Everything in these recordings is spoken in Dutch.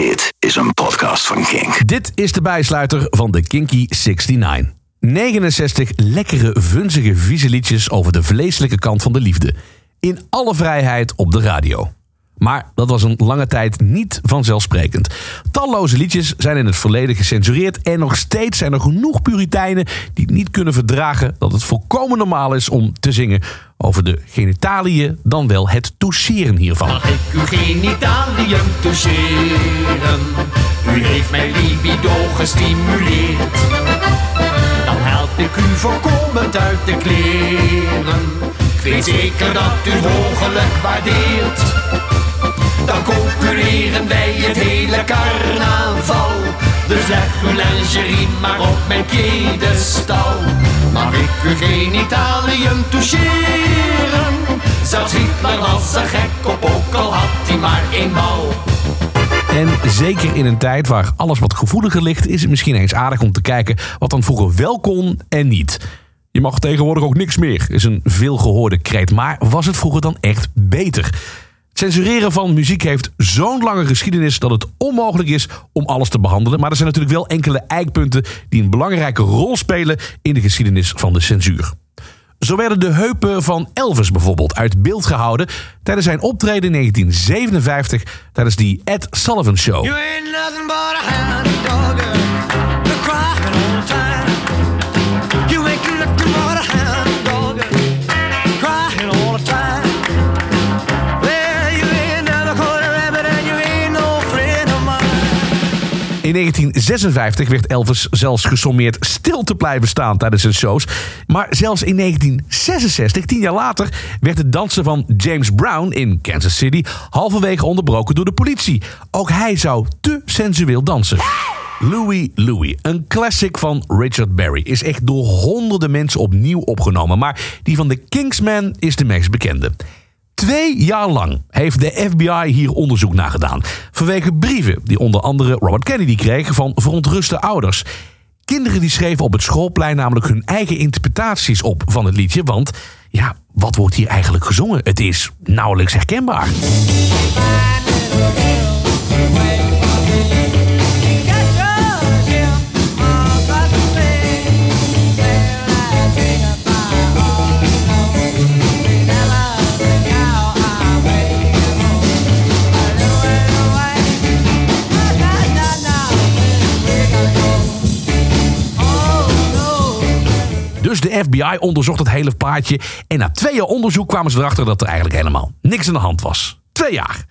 Dit is een podcast van Kink. Dit is de bijsluiter van de Kinky 69. 69 lekkere, vunzige, vieze liedjes over de vleeselijke kant van de liefde. In alle vrijheid op de radio. Maar dat was een lange tijd niet vanzelfsprekend. Talloze liedjes zijn in het verleden gecensureerd en nog steeds zijn er genoeg puriteinen die niet kunnen verdragen dat het volkomen normaal is om te zingen over de genitaliën, dan wel het toucheren hiervan. Mag ik uw genitaliën toucheren? U heeft mijn libido gestimuleerd. Dan help ik u voorkomend uit de kleren. Weet zeker dat u mogelijk waardeert. Dan concurreren wij het hele carnaval. Dus leg uw lingerie maar op mijn piedestal. Mag ik uw genitaliën toucheren? Zelfs Hitler was er gek op, ook al had hij maar één bal. En zeker in een tijd waar alles wat gevoeliger ligt, is het misschien eens aardig om te kijken wat dan vroeger wel kon en niet. Je mag tegenwoordig ook niks meer, is een veelgehoorde kreet. Maar was het vroeger dan echt beter? Het censureren van muziek heeft zo'n lange geschiedenis dat het onmogelijk is om alles te behandelen. Maar er zijn natuurlijk wel enkele eikpunten die een belangrijke rol spelen in de geschiedenis van de censuur. Zo werden de heupen van Elvis bijvoorbeeld uit beeld gehouden tijdens zijn optreden in 1957 tijdens die Ed Sullivan Show. In 1956 werd Elvis zelfs gesommeerd stil te blijven staan tijdens zijn shows. Maar zelfs in 1966, tien jaar later, werd het dansen van James Brown in Kansas City halverwege onderbroken door de politie. Ook hij zou te sensueel dansen. Louie Louie, een classic van Richard Berry, is echt door honderden mensen opnieuw opgenomen. Maar die van de Kingsman is de meest bekende. Twee jaar lang heeft de FBI hier onderzoek naar gedaan. Vanwege brieven die onder andere Robert Kennedy kreeg van verontruste ouders. Kinderen die schreven op het schoolplein namelijk hun eigen interpretaties op van het liedje. Want ja, wat wordt hier eigenlijk gezongen? Het is nauwelijks herkenbaar. De FBI onderzocht het hele paardje. En na twee jaar onderzoek kwamen ze erachter dat er eigenlijk helemaal niks aan de hand was. Twee jaar.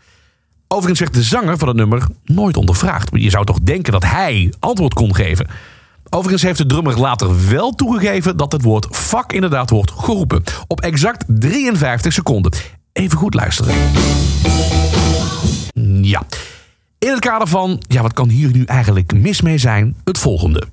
Overigens werd de zanger van het nummer nooit ondervraagd. Je zou toch denken dat hij antwoord kon geven. Overigens heeft de drummer later wel toegegeven dat het woord fuck inderdaad wordt geroepen. Op exact 53 seconden. Even goed luisteren. Ja. In het kader van, ja, wat kan hier nu eigenlijk mis mee zijn? Het volgende.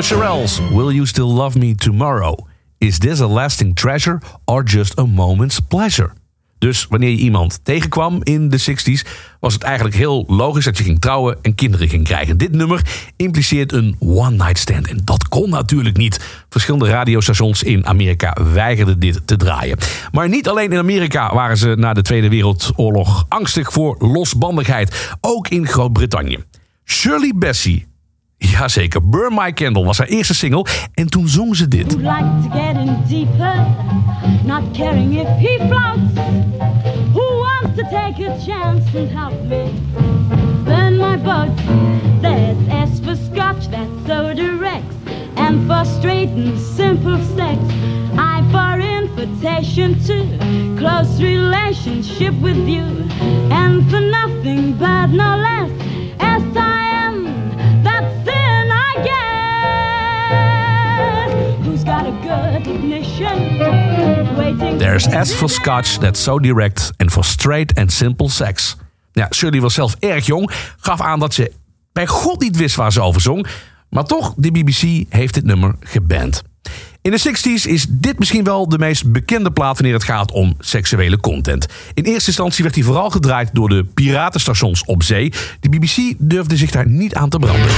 The Will You Still Love Me Tomorrow? Is this a lasting treasure or just a moment's pleasure? Dus wanneer je iemand tegenkwam in de 60s, was het eigenlijk heel logisch dat je ging trouwen en kinderen ging krijgen. Dit nummer impliceert een one-night stand. En dat kon natuurlijk niet. Verschillende radiostations in Amerika weigerden dit te draaien. Maar niet alleen in Amerika waren ze na de Tweede Wereldoorlog angstig voor losbandigheid. Ook in Groot-Brittannië. Shirley Bassey Jazeker, Burn My Candle was haar eerste single en toen zong ze dit. Burn my boats. There's S for scotch, that's so direct. And for straight and simple sex. I for invitation to close relationship with you. And for nothing but no less. There's S for Scotch, that's so direct. En for straight and simple sex. Ja, Shirley was zelf erg jong. Gaf aan dat ze bij God niet wist waar ze over zong. Maar toch, de BBC heeft dit nummer geband. In de 60s is dit misschien wel de meest bekende plaat wanneer het gaat om seksuele content. In eerste instantie werd hij vooral gedraaid door de piratenstations op zee. De BBC durfde zich daar niet aan te branden.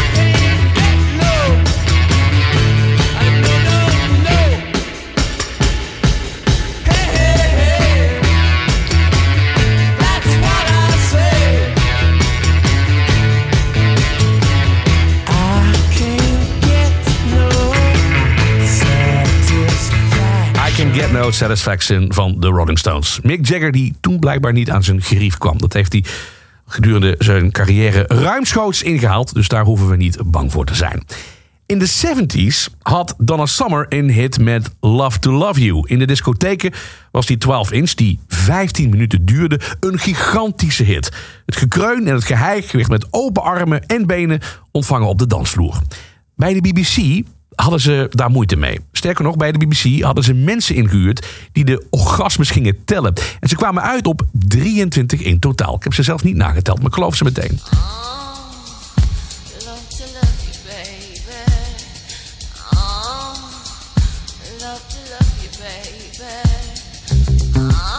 Get No Satisfaction van de Rolling Stones. Mick Jagger die toen blijkbaar niet aan zijn gerief kwam. Dat heeft hij gedurende zijn carrière ruimschoots ingehaald. Dus daar hoeven we niet bang voor te zijn. In de 70s had Donna Summer een hit met Love to Love You. In de discotheken was die 12 inch, die 15 minuten duurde, een gigantische hit. Het gekreun en het geheig met open armen en benen ontvangen op de dansvloer. Bij de BBC hadden ze daar moeite mee. Sterker nog, bij de BBC hadden ze mensen ingehuurd die de orgasmes gingen tellen. En ze kwamen uit op 23 in totaal. Ik heb ze zelf niet nageteld, maar ik geloof ze meteen. Oh,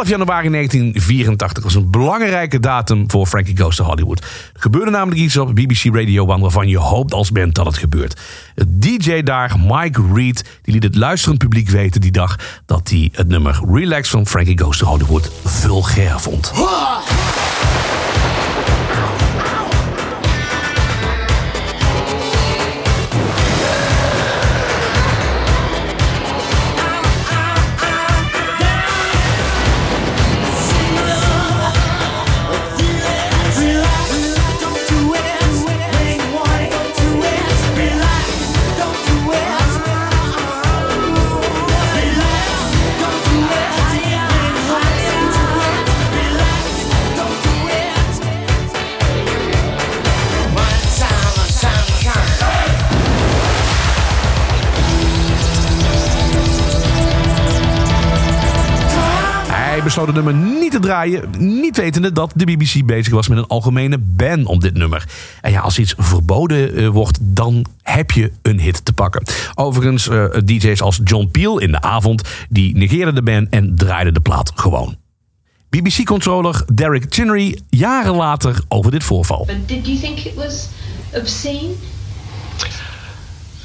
11 januari 1984 was een belangrijke datum voor Frankie Goes to Hollywood. Er gebeurde namelijk iets op BBC Radio 1 waarvan je hoopt als band dat het gebeurt. Het DJ daar, Mike Reed, die liet het luisterend publiek weten die dag dat hij het nummer Relax van Frankie Goes to Hollywood vulgair vond. Besloot het nummer niet te draaien, niet wetende dat de BBC bezig was met een algemene ban op dit nummer. En ja, als iets verboden eh, wordt, dan heb je een hit te pakken. Overigens, eh, DJ's als John Peel in de avond, die negeerden de ban en draaiden de plaat gewoon. BBC-controller Derek Chinnery jaren later over dit voorval. But did you think it was obscene?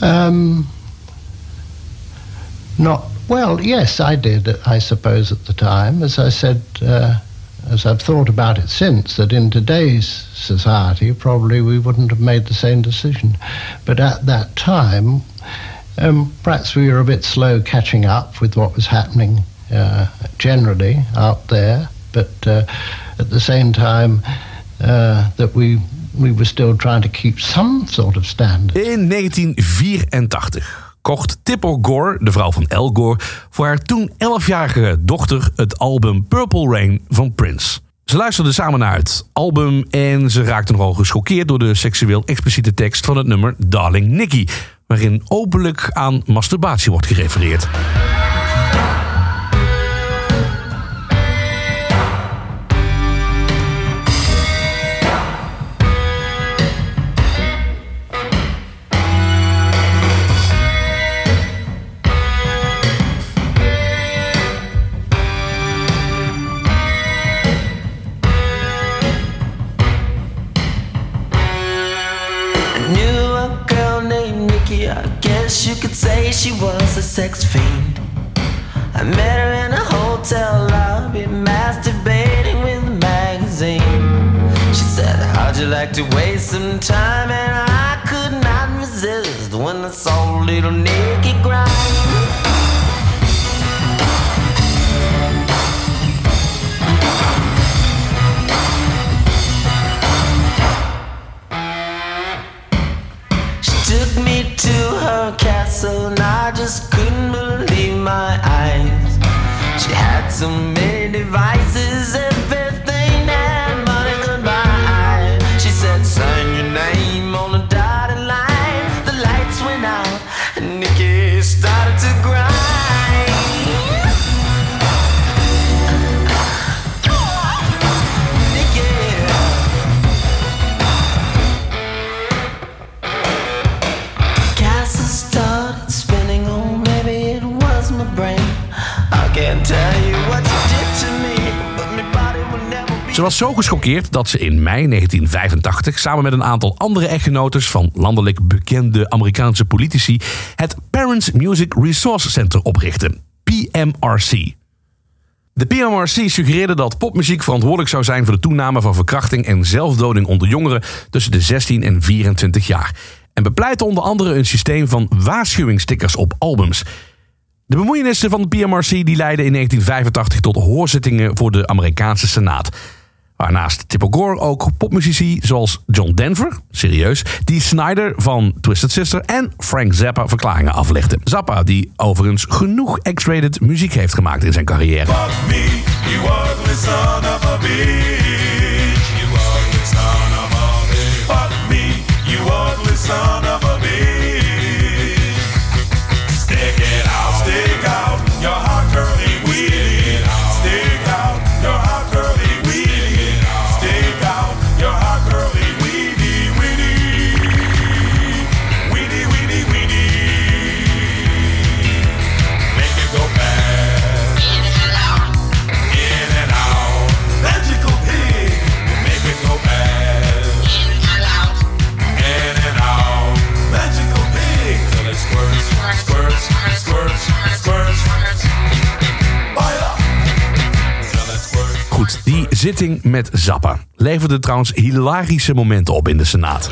Um, not well. Yes, I did. I suppose at the time, as I said, uh, as I've thought about it since, that in today's society, probably we wouldn't have made the same decision. But at that time, um, perhaps we were a bit slow catching up with what was happening uh, generally out there. But uh, at the same time, uh, that we we were still trying to keep some sort of standard. In 1984 kocht Tipper Gore, de vrouw van Al Gore, voor haar toen 11-jarige dochter het album Purple Rain van Prince. Ze luisterden samen naar het album en ze raakten nogal geschokkeerd door de seksueel expliciete tekst van het nummer Darling Nikki, waarin openlijk aan masturbatie wordt gerefereerd. She was a sex fiend. I met her in a hotel lobby, masturbating with a magazine. She said, How'd you like to waste some time? And I could not resist when I saw little Nikki some Ze was zo geschokkeerd dat ze in mei 1985 samen met een aantal andere echtgenotes van landelijk bekende Amerikaanse politici het Parents Music Resource Center oprichtte, PMRC. De PMRC suggereerde dat popmuziek verantwoordelijk zou zijn voor de toename van verkrachting en zelfdoding onder jongeren tussen de 16 en 24 jaar. En bepleitte onder andere een systeem van waarschuwingsstickers op albums. De bemoeienissen van de PMRC die leidden in 1985 tot hoorzittingen voor de Amerikaanse Senaat. Waarnaast Tipple Gore ook popmuzici zoals John Denver, serieus, Dee Snyder van Twisted Sister en Frank Zappa verklaringen aflegde. Zappa, die overigens genoeg X-rated muziek heeft gemaakt in zijn carrière. Zitting met Zappa leverde trouwens hilarische momenten op in de Senaat.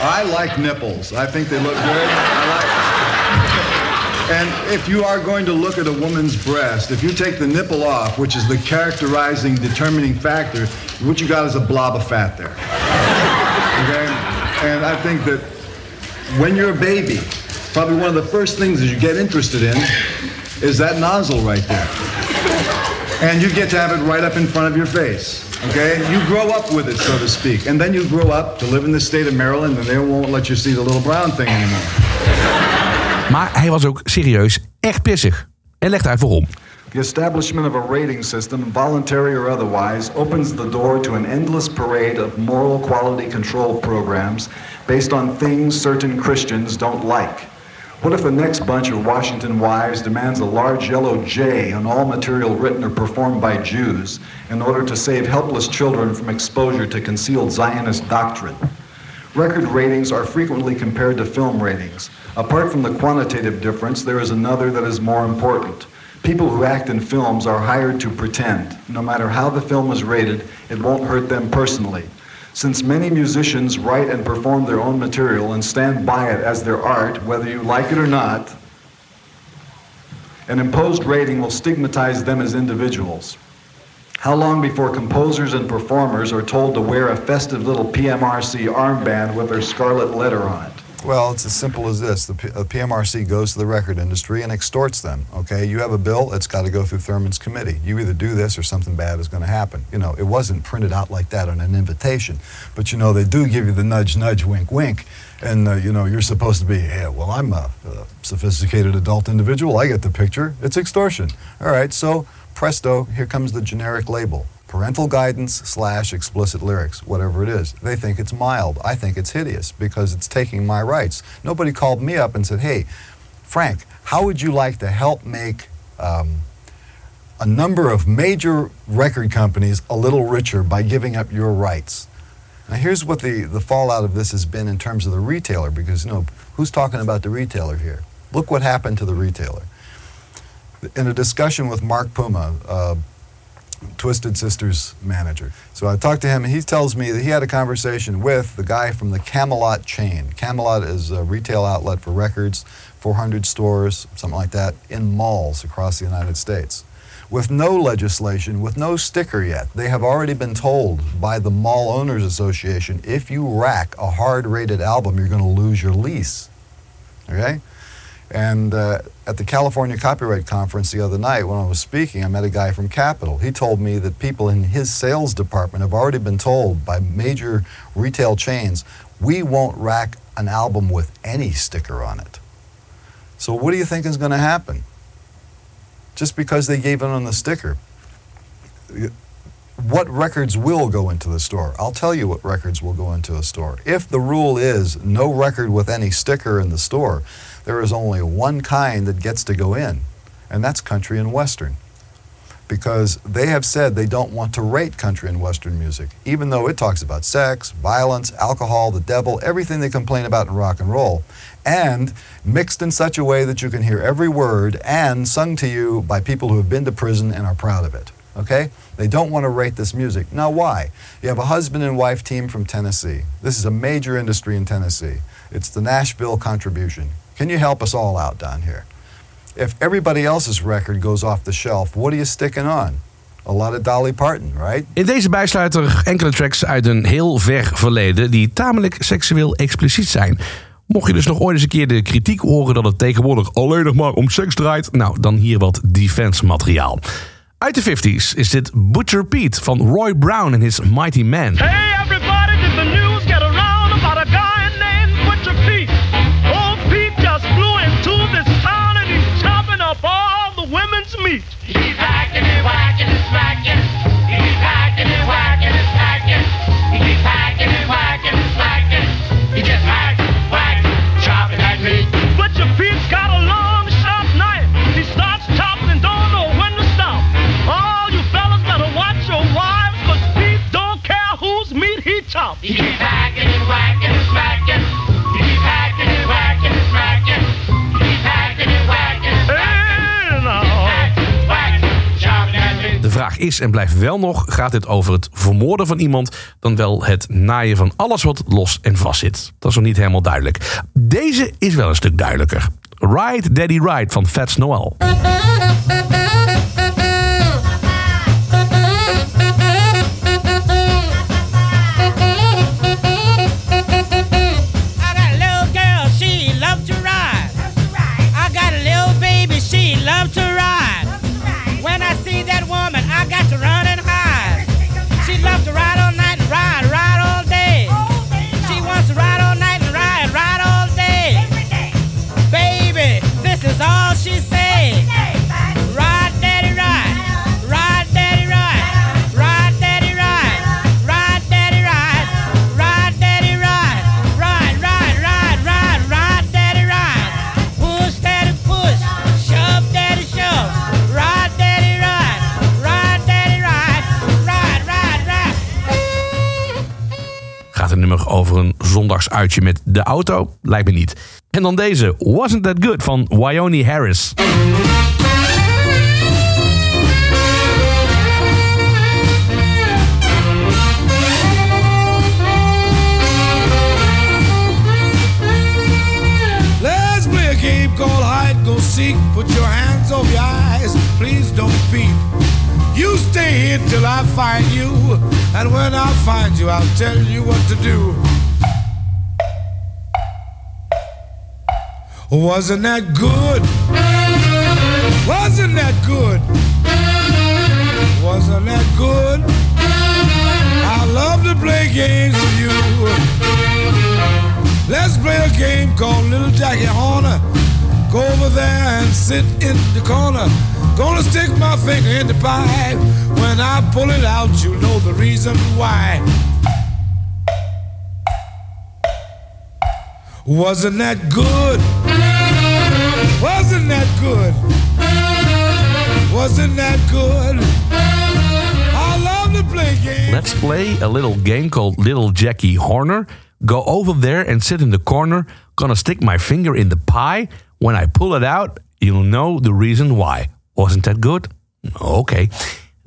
I like nipples. I think they look good. I like. And if you are going to look at a woman's breast, if you take the nipple off, which is the characterizing, determining factor, what you got is a blob of fat there. Okay? And I think that when you're a baby, probably one of the first things that you get interested in is that nozzle right there. And you get to have it right up in front of your face. Okay? You grow up with it, so to speak. And then you grow up to live in the state of Maryland and they won't let you see the little brown thing anymore. Maar hij was ook serieus echt pissig. En legt uit waarom. The establishment of a rating system, voluntary or otherwise, opens the door to an endless parade of moral quality control programs based on things certain Christians don't like. What if the next bunch of Washington wives demands a large yellow J on all material written or performed by Jews in order to save helpless children from exposure to concealed Zionist doctrine? Record ratings are frequently compared to film ratings. Apart from the quantitative difference, there is another that is more important. People who act in films are hired to pretend. No matter how the film is rated, it won't hurt them personally. Since many musicians write and perform their own material and stand by it as their art, whether you like it or not, an imposed rating will stigmatize them as individuals. How long before composers and performers are told to wear a festive little PMRC armband with their scarlet letter on it? Well, it's as simple as this. The P- uh, PMRC goes to the record industry and extorts them. Okay, you have a bill, it's got to go through Thurman's committee. You either do this or something bad is going to happen. You know, it wasn't printed out like that on an invitation, but you know they do give you the nudge, nudge, wink, wink, and uh, you know you're supposed to be, yeah, well, I'm a, a sophisticated adult individual. I get the picture. It's extortion. All right, so presto, here comes the generic label. Parental guidance slash explicit lyrics, whatever it is. They think it's mild. I think it's hideous because it's taking my rights. Nobody called me up and said, hey, Frank, how would you like to help make um, a number of major record companies a little richer by giving up your rights? Now, here's what the, the fallout of this has been in terms of the retailer, because, you know, who's talking about the retailer here? Look what happened to the retailer. In a discussion with Mark Puma, uh, Twisted Sisters manager. So I talked to him, and he tells me that he had a conversation with the guy from the Camelot chain. Camelot is a retail outlet for records, 400 stores, something like that, in malls across the United States. With no legislation, with no sticker yet, they have already been told by the Mall Owners Association if you rack a hard rated album, you're going to lose your lease. Okay? And uh, at the California Copyright Conference the other night, when I was speaking, I met a guy from Capital. He told me that people in his sales department have already been told by major retail chains, we won't rack an album with any sticker on it. So, what do you think is going to happen? Just because they gave it on the sticker. What records will go into the store? I'll tell you what records will go into a store. If the rule is no record with any sticker in the store, there is only one kind that gets to go in, and that's country and western. Because they have said they don't want to rate country and western music, even though it talks about sex, violence, alcohol, the devil, everything they complain about in rock and roll, and mixed in such a way that you can hear every word and sung to you by people who have been to prison and are proud of it. Okay? They don't want to rate this music. Now, why? You have a husband and wife team from Tennessee. This is a major industry in Tennessee. It's the Nashville contribution. Can you help us all out down here? If everybody else's record goes off the shelf, what are you sticking on? A lot of Dolly Parton, right? In deze bijsluiter enkele tracks uit een heel ver verleden die tamelijk seksueel expliciet zijn. Mocht je dus nog ooit eens een keer de kritiek horen dat het tegenwoordig alleen nog maar om seks draait, nou dan hier wat defense materiaal. Uit de 50s is dit Butcher Pete van Roy Brown en his Mighty Man. Hey everybody, did the news get around about a guy named Butcher Pete? Old Pete just flew into this town and he's chopping up all the women's meat. He's hacking and whacking and smacking. He's hacking vraag is en blijft wel nog: gaat dit over het vermoorden van iemand, dan wel het naaien van alles wat los en vast zit? Dat is nog niet helemaal duidelijk. Deze is wel een stuk duidelijker. Ride Daddy Ride van Fats Noel. Zondagsuitje met de auto? Lijkt me niet. En dan deze, Wasn't That Good van Wyoni Harris. Seek. Put your hands over your eyes, please don't peep. You stay here till I find you, and when I find you, I'll tell you what to do. Wasn't that good? Wasn't that good? Wasn't that good? I love to play games with you. Let's play a game called Little Jackie Horner. Go over there and sit in the corner. Gonna stick my finger in the pie. When I pull it out, you know the reason why. Wasn't that good? Wasn't that good? Wasn't that good? I love to play games. Let's play a little game called Little Jackie Horner. Go over there and sit in the corner. Gonna stick my finger in the pie. When I pull it out, you'll know the reason why. Wasn't that good? Oké.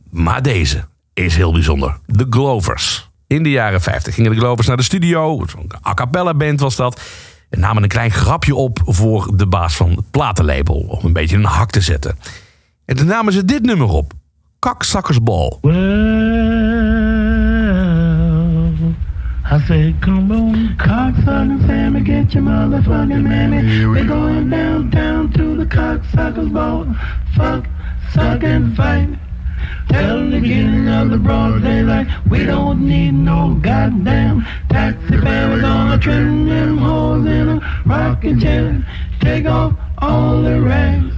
Maar deze is heel bijzonder. The Glovers. In de jaren 50 gingen de Glovers naar de studio. Een a cappella band was dat. En namen een klein grapje op voor de baas van het platenlabel. Om een beetje een hak te zetten. En toen namen ze dit nummer op. Cocksuckersball. I come on, cocksucker Sammy, get your motherfucking mammy. We're going downtown to the cocksuckers ball. Fuck, suck and fight. Tell the beginning of the broad daylight. We don't need no goddamn taxi fare. We're gonna trim them hoes in a rocking chair. Take off all the rags.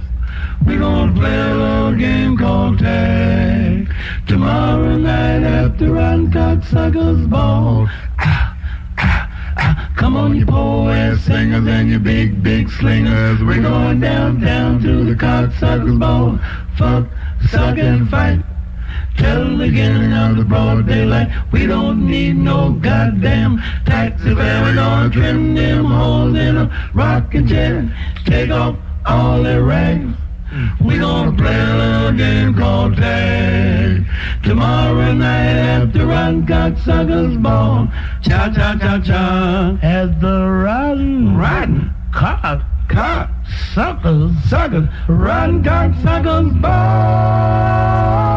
We're gonna play a little game called tag. Tomorrow night after Rotten Cocksuckers Ball. Ah, ah, ah. Come on, you poor ass singers and you big, big slingers. We're going down, down to the cocksuckers ball. Fuck, suck and fight. Till the beginning of the broad daylight. We don't need no goddamn taxi fare. We're gonna trim them holes in a rocking chair. Take off all their rags. We gonna play a little game called tag. Tomorrow night after Rotten Cocksuckers Ball. Cha cha cha cha. At the Rotten Rotten Cock Cock Suckers Suckers Rotten Cocksuckers Ball.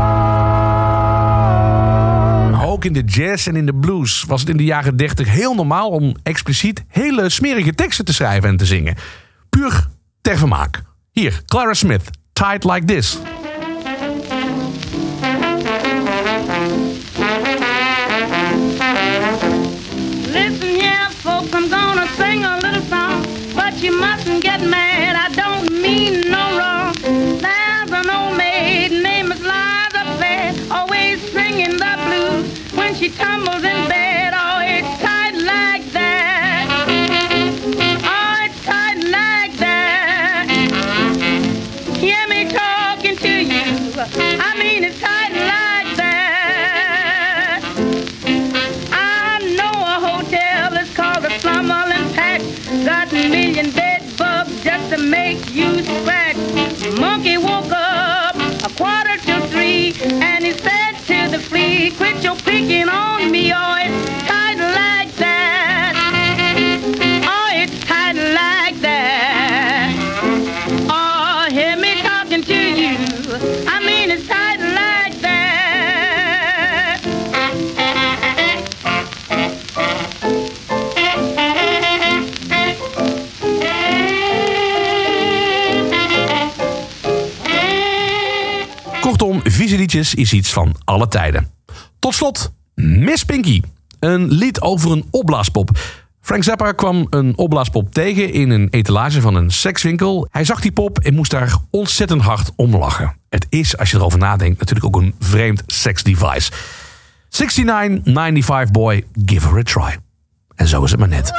Ook in de jazz en in de blues was het in de jaren 30 heel normaal om expliciet hele smerige teksten te schrijven en te zingen. Puur ter vermaak. Hier, Clara Smith, Tied Like This. Is iets van alle tijden. Tot slot, Miss Pinky. Een lied over een opblaaspop. Frank Zappa kwam een opblaaspop tegen in een etalage van een sekswinkel. Hij zag die pop en moest daar ontzettend hard om lachen. Het is, als je erover nadenkt, natuurlijk ook een vreemd seksdevice. 69, 95 boy, give her a try. En zo is het maar net.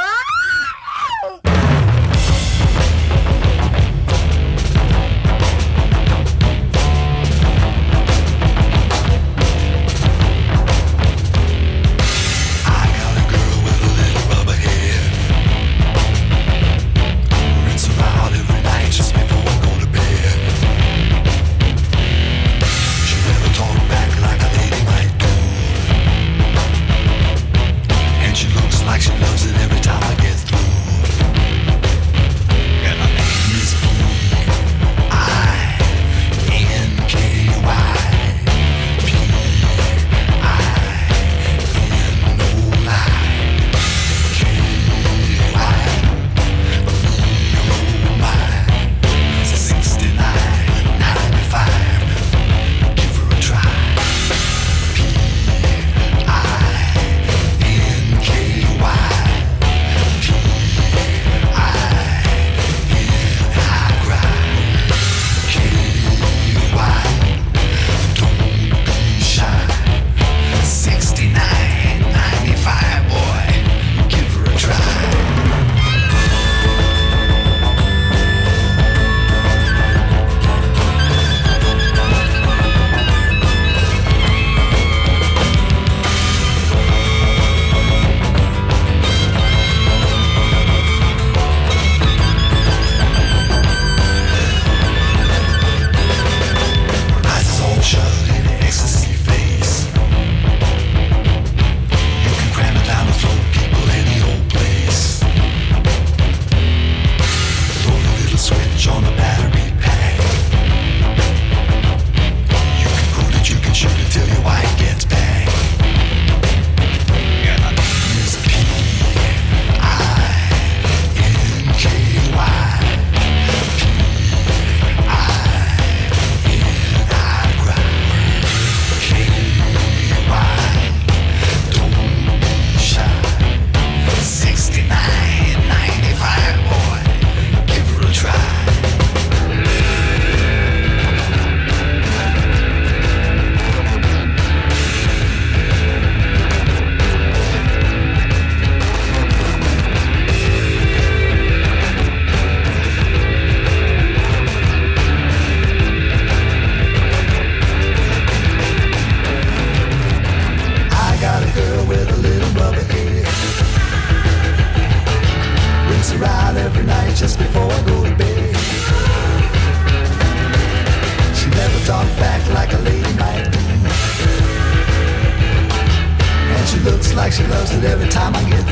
Every time I get